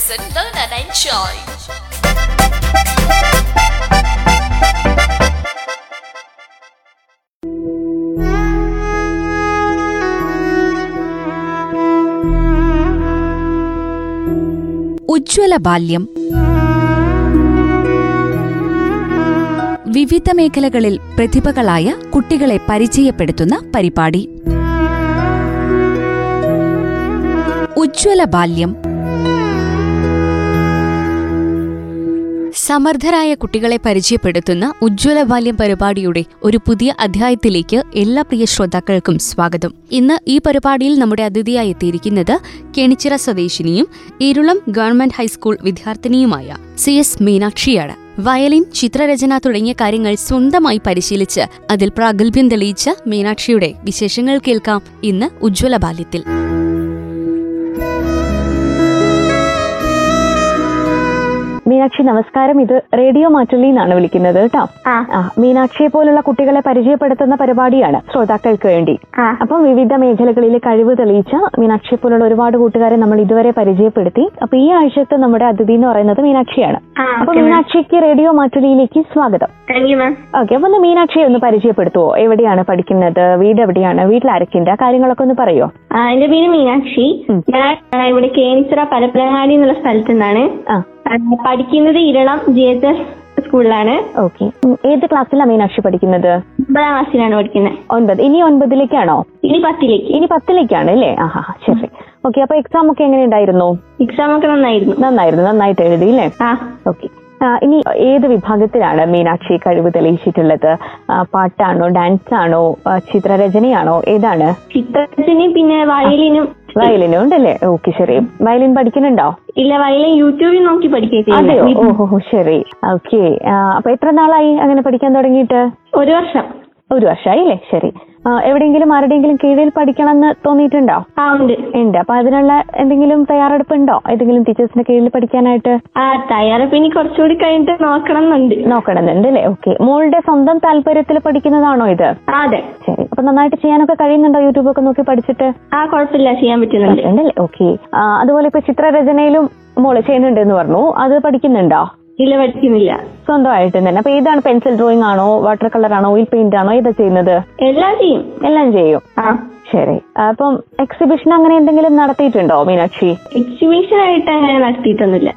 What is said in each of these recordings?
listen, learn and enjoy. ഉജ്ജ്വല ബാല്യം. വിവിധ മേഖലകളിൽ പ്രതിഭകളായ കുട്ടികളെ പരിചയപ്പെടുത്തുന്ന പരിപാടി. ഉജ്ജ്വല ബാല്യം. സമർത്ഥരായ കുട്ടികളെ പരിചയപ്പെടുത്തുന്ന ഉജ്ജ്വല ബാല്യം പരിപാടിയുടെ ഒരു പുതിയ അധ്യായത്തിലേക്ക് എല്ലാ പ്രിയ ശ്രോതാക്കൾക്കും സ്വാഗതം. ഇന്ന് ഈ പരിപാടിയിൽ നമ്മുടെ അതിഥിയായി എത്തിയിരിക്കുന്നത് കെണിച്ചിറ സ്വദേശിനിയും ഇരുളം ഗവൺമെന്റ് ഹൈസ്കൂൾ വിദ്യാർത്ഥിനിയുമായ സി എസ് മീനാക്ഷിയാണ്. വയലിൻ ചിത്രരചന തുടങ്ങിയ കാര്യങ്ങൾ സ്വന്തമായി പരിശീലിച്ച് അതിൽ പ്രാഗൽഭ്യം തെളിയിച്ച മീനാക്ഷിയുടെ വിശേഷങ്ങൾ കേൾക്കാം ഇന്ന് ഉജ്ജ്വല ബാല്യത്തിൽ. മീനാക്ഷി നമസ്കാരം. ഇത് റേഡിയോ മാറ്റുള്ളി എന്നാണ് വിളിക്കുന്നത് കേട്ടോ. മീനാക്ഷിയെ പോലുള്ള കുട്ടികളെ പരിചയപ്പെടുത്തുന്ന പരിപാടിയാണ് ശ്രോതാക്കൾക്ക് വേണ്ടി. അപ്പൊ വിവിധ മേഖലകളിൽ കഴിവ് തെളിയിച്ച മീനാക്ഷിയെ പോലുള്ള ഒരുപാട് കൂട്ടുകാരെ നമ്മൾ ഇതുവരെ പരിചയപ്പെടുത്തി. അപ്പൊ ഈ ആഴ്ചത്തെ നമ്മുടെ അതിഥി എന്ന് പറയുന്നത് മീനാക്ഷിയാണ്. അപ്പൊ മീനാക്ഷിക്ക് റേഡിയോ മാറ്റുള്ളിയിലേക്ക് സ്വാഗതം. ഓക്കെ അപ്പൊ ഒന്ന് മീനാക്ഷിയെ ഒന്ന് പരിചയപ്പെടുത്തുവോ? എവിടെയാണ് പഠിക്കുന്നത്? വീട് എവിടെയാണ്? വീട്ടിൽ ആരൊക്കെയുണ്ട് കാര്യങ്ങളൊക്കെ ഒന്ന് പറയോ? എന്റെ പേര് മീനാക്ഷി. ഞാൻ ഇവിടെ കേൻസറ പരപ്പനങ്ങാടി എന്നുള്ള സ്ഥലത്തു നിന്നാണ് പഠിക്കുന്നത് ഇരളം ജി എച്ച് എസ് സ്കൂളിലാണ് ഓക്കെ ഏത് ക്ലാസ്സിലാണ് മീനാക്ഷി പഠിക്കുന്നത്? ഒമ്പതാം ക്ലാസ്സിലാണ് പഠിക്കുന്നത് ഒൻപത്. ഇനി ഒൻപതിലേക്കാണോ? ഇനി പത്തിലേക്ക്. ഇനി പത്തിലേക്കാണ് അല്ലേ? ആഹാ ശരി. ഓക്കെ അപ്പൊ എക്സാം ഒക്കെ എങ്ങനെ ഉണ്ടായിരുന്നു? എക്സാം ഒക്കെ നന്നായിരുന്നു. നന്നായിരുന്നു. നന്നായിട്ട് എഴുതി അല്ലേ ഓക്കെ ഇനി ഏത് വിഭാഗത്തിലാണ് മീനാക്ഷി കഴിവ് തെളിയിച്ചിട്ടുള്ളത്? പാട്ടാണോ ഡാൻസ് ആണോ ചിത്രരചനയാണോ? ഏതാണ്? ചിത്രരചന പിന്നെ വയലിനും. വയലിനും ഉണ്ടല്ലേ? ഓക്കെ ശരി. വയലിൻ പഠിക്കുന്നുണ്ടോ? ഇല്ല വയലിൻ യൂട്യൂബിൽ നോക്കി അതെയോ? ഓഹോ ശരി. ഓക്കെ. അപ്പൊ എത്ര നാളായി അങ്ങനെ പഠിക്കാൻ തുടങ്ങിയിട്ട്? ഒരു വർഷം. ഒരു വർഷമായി അല്ലേ ശരി. എവിടെയെങ്കിലും ആരുടെയെങ്കിലും കീഴിൽ പഠിക്കണം എന്ന് തോന്നിയിട്ടുണ്ടോ ഉണ്ട്. അപ്പൊ അതിനുള്ള എന്തെങ്കിലും തയ്യാറെടുപ്പ് ഉണ്ടോ ഏതെങ്കിലും ടീച്ചേഴ്സിന്റെ കീഴിൽ പഠിക്കാനായിട്ട്? തയ്യാറെടുപ്പ് ഇനി കുറച്ചുകൂടി കഴിഞ്ഞിട്ട് നോക്കണം എന്നുണ്ട് നോക്കണമെന്നുണ്ട്. അല്ലേ ഓക്കെ. മോളുടെ സ്വന്തം താല്പര്യത്തിൽ പഠിക്കുന്നതാണോ ഇത്? അതെ. ശരി. അപ്പൊ നന്നായിട്ട് ചെയ്യാനൊക്കെ കഴിയുന്നുണ്ടോ യൂട്യൂബ് ഒക്കെ നോക്കി പഠിച്ചിട്ട്? ആ കുഴപ്പമില്ല. ചെയ്യാൻ പറ്റുന്നുണ്ട്. ഓക്കെ. അതുപോലെ ഇപ്പൊ ചിത്രരചനയിലും മോൾ ചെയ്യുന്നുണ്ട് എന്ന് പറഞ്ഞു. അത് പഠിക്കുന്നുണ്ടോ? ഇല്ല പഠിക്കുന്നില്ല സ്വന്തമായിട്ട് തന്നെ അപ്പൊ ഏതാണ് പെൻസിൽ ഡ്രോയിങ് ആണോ വാട്ടർ കളർ ആണോ ഓയിൽ പെയിന്റ് ആണോ ഏതാ ചെയ്യുന്നത്? എല്ലാം ചെയ്യും. എല്ലാം ചെയ്യും. ശരി. അപ്പം എക്സിബിഷൻ അങ്ങനെ എന്തെങ്കിലും നടത്തിയിട്ടുണ്ടോ മീനാക്ഷി? എക്സിബിഷൻ ആയിട്ട് അങ്ങനെ നടത്തിയിട്ടൊന്നുമില്ല.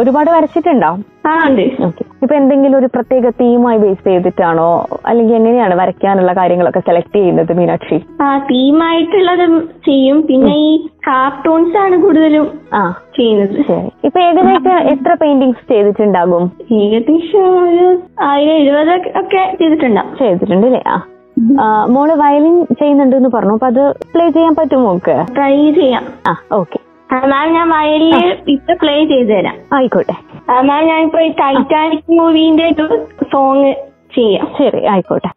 ഒരുപാട് വരച്ചിട്ടുണ്ടോ? ആ ഉണ്ട്. ഓക്കെ. ഇപ്പൊ എന്തെങ്കിലും ഒരു പ്രത്യേക തീമായി ബേസ് ചെയ്തിട്ടാണോ? അല്ലെങ്കിൽ എങ്ങനെയാണ് വരയ്ക്കാനുള്ള കാര്യങ്ങളൊക്കെ സെലക്ട് ചെയ്യുന്നത് മീനാക്ഷി? ആ തീമായിട്ടുള്ളത് ചെയ്യും. പിന്നെ ഈ കാർട്ടൂൺസ് ആണ് കൂടുതലും ആ ചെയ്യുന്നത്. ഇപ്പൊ ഏകദേശം എത്ര പെയിന്റിങ്സ് ചെയ്തിട്ടുണ്ടാകും? ഏകദേശം ഒരു ആയിരം എഴുപത് ഒക്കെ ചെയ്തിട്ടുണ്ടാവും. ചെയ്തിട്ടുണ്ട് അല്ലേ ആ. മോൾ വയലിൻ ചെയ്യുന്നുണ്ട് എന്ന് പറഞ്ഞു. അപ്പൊ അത് പ്ലേ ചെയ്യാൻ പറ്റുമോ ട്രൈ ചെയ്യാം. ആ ഓക്കെ മാം ഞാൻ വയലിൽ ഇപ്പൊ പ്ലേ ചെയ്തു തരാം ആയിക്കോട്ടെ. മാം ഞാനിപ്പോ ഈ ടൈറ്റാനിക് മൂവിന്റെ ഒരു സോങ് ചെയ്യാം. ശരി ആയിക്കോട്ടെ.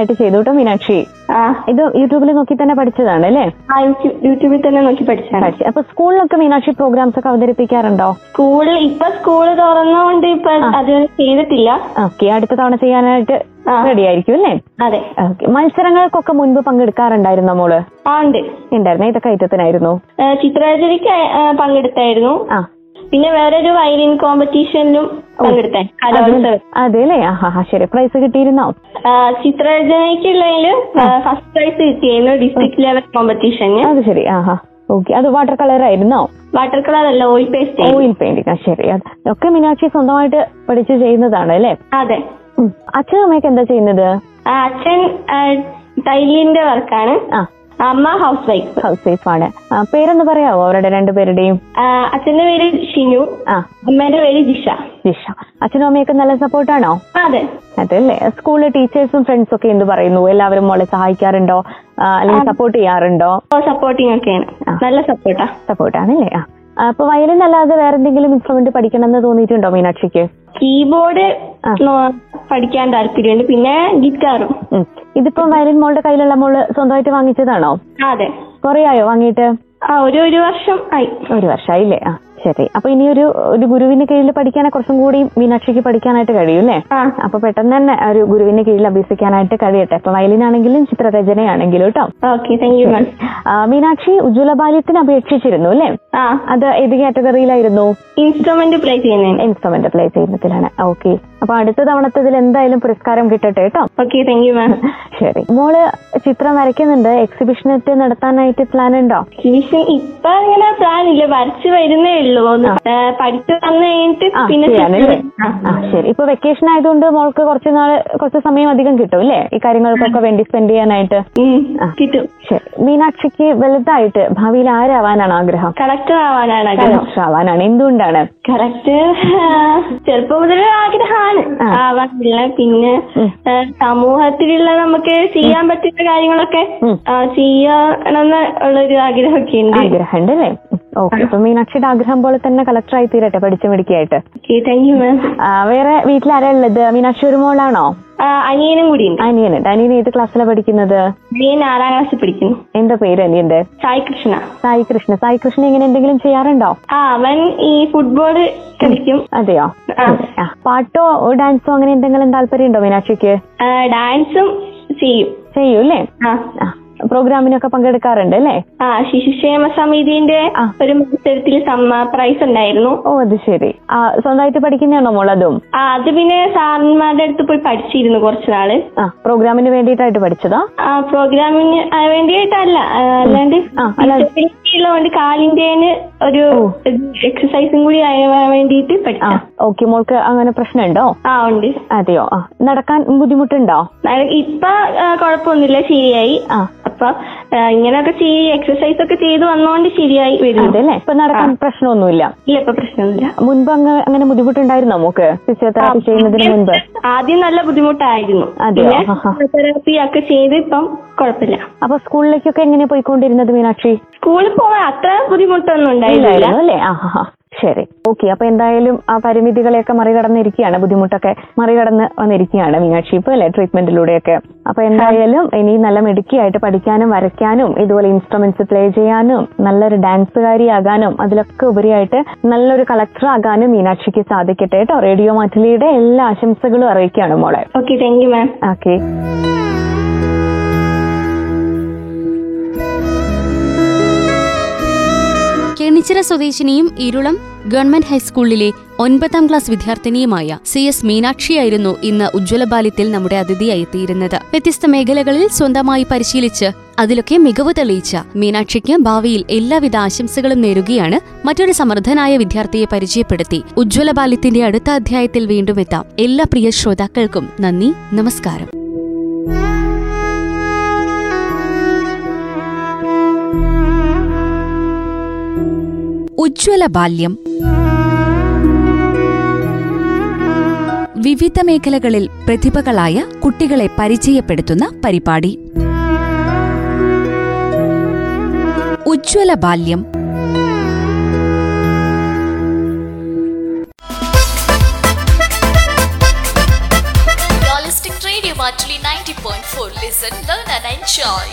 നന്നായിട്ട് ചെയ്തു കേട്ടോ മീനാക്ഷി ഇത് യൂട്യൂബിൽ നോക്കി തന്നെ പഠിച്ചതാണ് അല്ലേ? യൂട്യൂബിൽ തന്നെ നോക്കി പഠിച്ചാണ് പഠിച്ചു. അപ്പൊ സ്കൂളിലൊക്കെ മീനാക്ഷി പ്രോഗ്രാംസ് ഒക്കെ അവതരിപ്പിക്കാറുണ്ടോ? സ്കൂളിൽ ഇപ്പൊ സ്കൂൾ തുറന്നുകൊണ്ട് ഇപ്പൊ അത് ചെയ്തിട്ടില്ല. ഓക്കെ അടുത്ത തവണ ചെയ്യാനായിട്ട് റെഡിയായിരിക്കും റെഡി ആയിരിക്കും അല്ലേ? അതെ. ഓക്കെ. മത്സരങ്ങൾക്കൊക്കെ മുൻപ് പങ്കെടുക്കാറുണ്ടായിരുന്നു മോൾ? ഉണ്ട്. ഉണ്ടായിരുന്നു? ഇതൊക്കെ ഐറ്റത്തിനായിരുന്നു? ചിത്രരചനയ്ക്ക് പങ്കെടുത്തായിരുന്നു. ആ. പിന്നെ വേറൊരു വയലിൻ കോമ്പറ്റീഷനിലും പങ്കെടുത്തേ കലോത്സവം. അതെ അല്ലേ ആ ഹാ ശരി. പ്രൈസ് കിട്ടിയിരുന്നോ? ചിത്രരചനയ്ക്കുള്ളതിൽ ഫസ്റ്റ് പ്രൈസ് കിട്ടിയായിരുന്നു ഡിസ്ട്രിക്ട് ലെവൽ കോമ്പറ്റീഷന് അത് ശരി ആ ഹാ ഓക്കെ. അത് വാട്ടർ കളർ ആയിരുന്നോ? വാട്ടർ കളർ അല്ല ഓയിൽ പേസ്റ്റ് ഓയിൽ പെയിന്റിംഗ് ആ ശരി. ഒക്കെ മീനാക്ഷി സ്വന്തമായിട്ട് പഠിച്ചു ചെയ്യുന്നതാണ് അല്ലേ? അതെ. അച്ഛനമ്മയൊക്കെ അച്ഛനും അമ്മയൊക്കെ എന്താ ചെയ്യുന്നത്? അച്ഛൻ ടൈലിന്റെ വർക്കാണ് ആ. അമ്മ ഹൗസ് വൈഫ് ഹൗസ് വൈഫ് ആണ് പേരൊന്ന് പറയാവോ അവരുടെ രണ്ടുപേരുടെയും അച്ഛന്റെ പേര് ഷിനു. ആ. അമ്മേന്റെ പേര് ജിഷ. ജിഷ. അച്ഛനും അമ്മയൊക്കെ നല്ല സപ്പോർട്ടാണോ? അതെ. അതല്ലേ. സ്കൂളിലെ ടീച്ചേഴ്സും ഫ്രണ്ട്സും ഒക്കെ എന്ത് പറയുന്നു? എല്ലാവരും മോളെ സഹായിക്കാറുണ്ടോ? അല്ലെങ്കിൽ സപ്പോർട്ട് ചെയ്യാറുണ്ടോ? സപ്പോർട്ടിങ് ഒക്കെയാണ്. നല്ല സപ്പോർട്ടാ സപ്പോർട്ടാണല്ലേ? അപ്പൊ വയലിൻ അല്ലാതെ വേറെന്തെങ്കിലും ഇൻസ്ട്രുമെന്റ് പഠിക്കണം എന്ന് തോന്നിയിട്ടുണ്ടോ മീനാക്ഷിക്ക്? കീബോർഡ്. പഠിക്കാൻ താല്പര്യമുണ്ട്. പിന്നെ ഗിറ്റാറും. ഇതിപ്പോ വയലിൻ മോളുടെ കയ്യിലുള്ള മോൾ സ്വന്തമായിട്ട് വാങ്ങിച്ചതാണോ? അതെ. കൊറേ ആയോ വാങ്ങിയിട്ട്? ആ ഒരു ഒരു വർഷം ആയി. ഒരു വർഷമായില്ലേ ആ ശരി. അപ്പൊ ഇനി ഒരു ഒരു ഗുരുവിന്റെ കീഴിൽ പഠിക്കാനെ കുറച്ചും കൂടി മീനാക്ഷിക്ക് പഠിക്കാനായിട്ട് കഴിയും അല്ലേ അപ്പൊ പെട്ടെന്ന് തന്നെ ഒരു ഗുരുവിന്റെ കീഴിൽ അഭ്യസിക്കാനായിട്ട് കഴിയട്ടെ. അപ്പൊ വയലിനാണെങ്കിലും ചിത്രരചനയാണെങ്കിലും കേട്ടോ മീനാക്ഷി ഉജ്ജ്വല ബാല്യത്തിന് അപേക്ഷിച്ചിരുന്നു അല്ലേ അത് ഏത് കാറ്റഗറിയിലായിരുന്നു? ഇൻസ്ട്രുമെന്റ് പ്ലേ ചെയ്യുന്ന ഇൻസ്ട്രുമെന്റ് പ്ലേ ചെയ്യുന്നതിലാണ്. ഓക്കെ. അപ്പൊ അടുത്ത തവണത്തതിൽ എന്തായാലും പുരസ്കാരം കിട്ടട്ടെ കേട്ടോ? ഓക്കെ താങ്ക് യു മാം ശരി. മോൾ ചിത്രം വരയ്ക്കുന്നുണ്ട്. എക്സിബിഷനൊക്കെ നടത്താനായിട്ട് പ്ലാൻ ഉണ്ടോ? എക്സിബിഷൻ ഇപ്പൊ അങ്ങനെ പ്ലാൻ ഇല്ല. വരച്ച് വരുന്നേ ഉള്ളൂ. പഠിച്ചു തന്നു വന്നു കഴിഞ്ഞിട്ട് പിന്നെ ശരി ഇപ്പൊ വെക്കേഷൻ ആയതുകൊണ്ട് മോൾക്ക് കുറച്ച് നാൾ കുറച്ച് സമയം അധികം കിട്ടും അല്ലേ? ഈ കാര്യങ്ങൾക്കൊക്കെ വേണ്ടി സ്പെൻഡ് ചെയ്യാനായിട്ട്. കിട്ടും. ശരി. മീനാക്ഷിക്ക് വലുതായിട്ട് ഭാവിയിൽ ആരാവാനാണ് ആഗ്രഹം? കളക്ടർ ആവാനാണ് ആഗ്രഹം. കളക്ടർ ആവാനാണ്. എന്തുകൊണ്ടാണ്? കളക്ടർ ചെറുപ്പം മുതലേ ആഗ്രഹമാണ് ആ. ആവാനില്ല പിന്നെ സമൂഹത്തിലുള്ള നമുക്ക് ചെയ്യാൻ പറ്റുന്ന കാര്യങ്ങളൊക്കെ ചെയ്യണമെന്ന് ഉള്ളൊരു ആഗ്രഹമൊക്കെ ഉണ്ട് ആഗ്രഹമുണ്ട് അല്ലേ ഓക്കെ അപ്പൊ മീനാക്ഷിയുടെ ആഗ്രഹം പോലെ തന്നെ കളക്ടർ ആയി തീരട്ടെ പഠിച്ചു മിടിക്കായിട്ട് ഓക്കെ താങ്ക് യു മാം വേറെ ഉള്ളത്? മീനാക്ഷി ഒരു മോളാണോ? അനിയനും കൂടി ഉണ്ട്. അനിയനുണ്ട് അനിയൻ ഏത് ക്ലാസ്സിലാണ് പഠിക്കുന്നത്? അനിയൻ ആറാം ക്ലാസ്സിൽ പഠിക്കുന്നു. എന്താ പേര് അനിയന്റെ? സായി കൃഷ്ണ. സായി കൃഷ്ണ. സായി കൃഷ്ണ ഇങ്ങനെ എന്തെങ്കിലും ചെയ്യാറുണ്ടോ? അവൻ ഈ ഫുട്ബോൾ കളിക്കും. അതെയോ. പാട്ടോ ഡാൻസോ അങ്ങനെ എന്തെങ്കിലും താല്പര്യമുണ്ടോ മീനാക്ഷിക്ക്? ഡാൻസും ചെയ്യും. ചെയ്യൂല്ലേ. പ്രോഗ്രാമിനൊക്കെ പങ്കെടുക്കാറുണ്ട് അല്ലേ? ആ ശിശുക്ഷേമ സമിതിന്റെ ഒരു മത്സരത്തിൽ പ്രൈസ് ഉണ്ടായിരുന്നു. ഓ അത് ശരി. ആ സ്വന്തമായിട്ട് പഠിക്കുന്നതാണോ മോൾ അതും? ആ അത് പിന്നെ സാറിന്മാരുടെ അടുത്ത് പോയി പഠിച്ചിരുന്നു കുറച്ചു നാൾ ആ പ്രോഗ്രാമിന് വേണ്ടിയിട്ടായിട്ട് പഠിച്ചതാ? ആ പ്രോഗ്രാമിന് വേണ്ടിയിട്ടല്ല അല്ലാണ്ട് ഉള്ളതുകൊണ്ട് കാലിന്റെ ഒരു എക്സസൈസും കൂടി ആവാൻ വേണ്ടിയിട്ട് ആ പഠിക്കാം ഓക്കെ മോൾക്ക് അങ്ങനെ പ്രശ്നമുണ്ടോ ആ ഉണ്ട്. അതെയോ? ആ നടക്കാൻ ബുദ്ധിമുട്ടുണ്ടോ? ഇപ്പൊ കുഴപ്പമൊന്നുമില്ല ശരിയായി. ആ. അപ്പൊ ഇങ്ങനെയൊക്കെ ചെയ്ത് എക്സസൈസ് ഒക്കെ ചെയ്ത് വന്നോണ്ട് ശരിയായി വരും അതെല്ലേ? ഇപ്പൊ നടക്കാൻ പ്രശ്നമൊന്നുമില്ല? ഇല്ല ഇപ്പൊ പ്രശ്നമൊന്നുമില്ല. മുൻപ് അങ്ങ് അങ്ങനെ ബുദ്ധിമുട്ടുണ്ടായിരുന്നോ നമുക്ക് ഫിസിയോതെറാപ്പി ചെയ്യുന്നതിന് മുൻപ്? ആദ്യം നല്ല ബുദ്ധിമുട്ടായിരുന്നു? പിന്നെ ആഹാ. തെറാപ്പി ഒക്കെ ചെയ്ത് ഇപ്പം കുഴപ്പമില്ല. അപ്പൊ സ്കൂളിലേക്കൊക്കെ എങ്ങനെ പോയിക്കൊണ്ടിരുന്നത് മീനാക്ഷി? സ്കൂളിൽ പോവാൻ അത്ര ബുദ്ധിമുട്ടൊന്നും ഇല്ലായിരുന്നു അല്ലേ? ആ. ശരി. ഓക്കെ അപ്പൊ എന്തായാലും ആ പരിമിതികളെയൊക്കെ മറികടന്നിരിക്കുകയാണ് ബുദ്ധിമുട്ടൊക്കെ മറികടന്ന് വന്നിരിക്കുകയാണ് മീനാക്ഷി ഇപ്പൊ അല്ലെ ട്രീറ്റ്മെന്റിലൂടെയൊക്കെ അപ്പൊ എന്തായാലും ഇനി നല്ല മിടുക്കിയായിട്ട് പഠിക്കാനും വരയ്ക്കാനും ഇതുപോലെ ഇൻസ്ട്രുമെന്റ്സ് പ്ലേ ചെയ്യാനും നല്ലൊരു ഡാൻസുകാരിയാകാനും അതിലൊക്കെ ഉപരിയായിട്ട് നല്ലൊരു കളക്ടർ ആകാനും മീനാക്ഷിക്ക് സാധിക്കട്ടെ കേട്ടോ. റേഡിയോ മാറ്റിലിയുടെ എല്ലാ ആശംസകളും അറിയിക്കുകയാണ് മോളെ. Okay thank you ma'am okay Kenichira സ്വദേശിനിയും Irulam government ഹൈസ്കൂളിലെ ഒൻപതാം ക്ലാസ് വിദ്യാർത്ഥിനിയുമായ സി എസ് മീനാക്ഷിയായിരുന്നു ഇന്ന് ഉജ്ജ്വല ബാല്യത്തിൽ നമ്മുടെ അതിഥിയായി എത്തിയിരുന്നത് വ്യത്യസ്ത മേഖലകളിൽ സ്വന്തമായി പരിശീലിച്ച് അതിലൊക്കെ മികവ് തെളിയിച്ച മീനാക്ഷിക്ക് ഭാവിയിൽ എല്ലാവിധ ആശംസകളും നേരുകയാണ് മറ്റൊരു സമർത്ഥനായ വിദ്യാർത്ഥിയെ പരിചയപ്പെടുത്തി ഉജ്ജ്വല ബാല്യത്തിന്റെ അടുത്ത അധ്യായത്തിൽ വീണ്ടും എത്താം. എല്ലാ പ്രിയ ശ്രോതാക്കൾക്കും നന്ദി നമസ്കാരം. ഉജ്ജ്വല ബാല്യം വിവിധ മേഖലകളിൽ പ്രതിഭകളായ കുട്ടികളെ പരിചയപ്പെടുത്തുന്ന പരിപാടി ഉജ്ജ്വല ബാല്യം Realistic Matuli 90.4. Listen, learn and enjoy.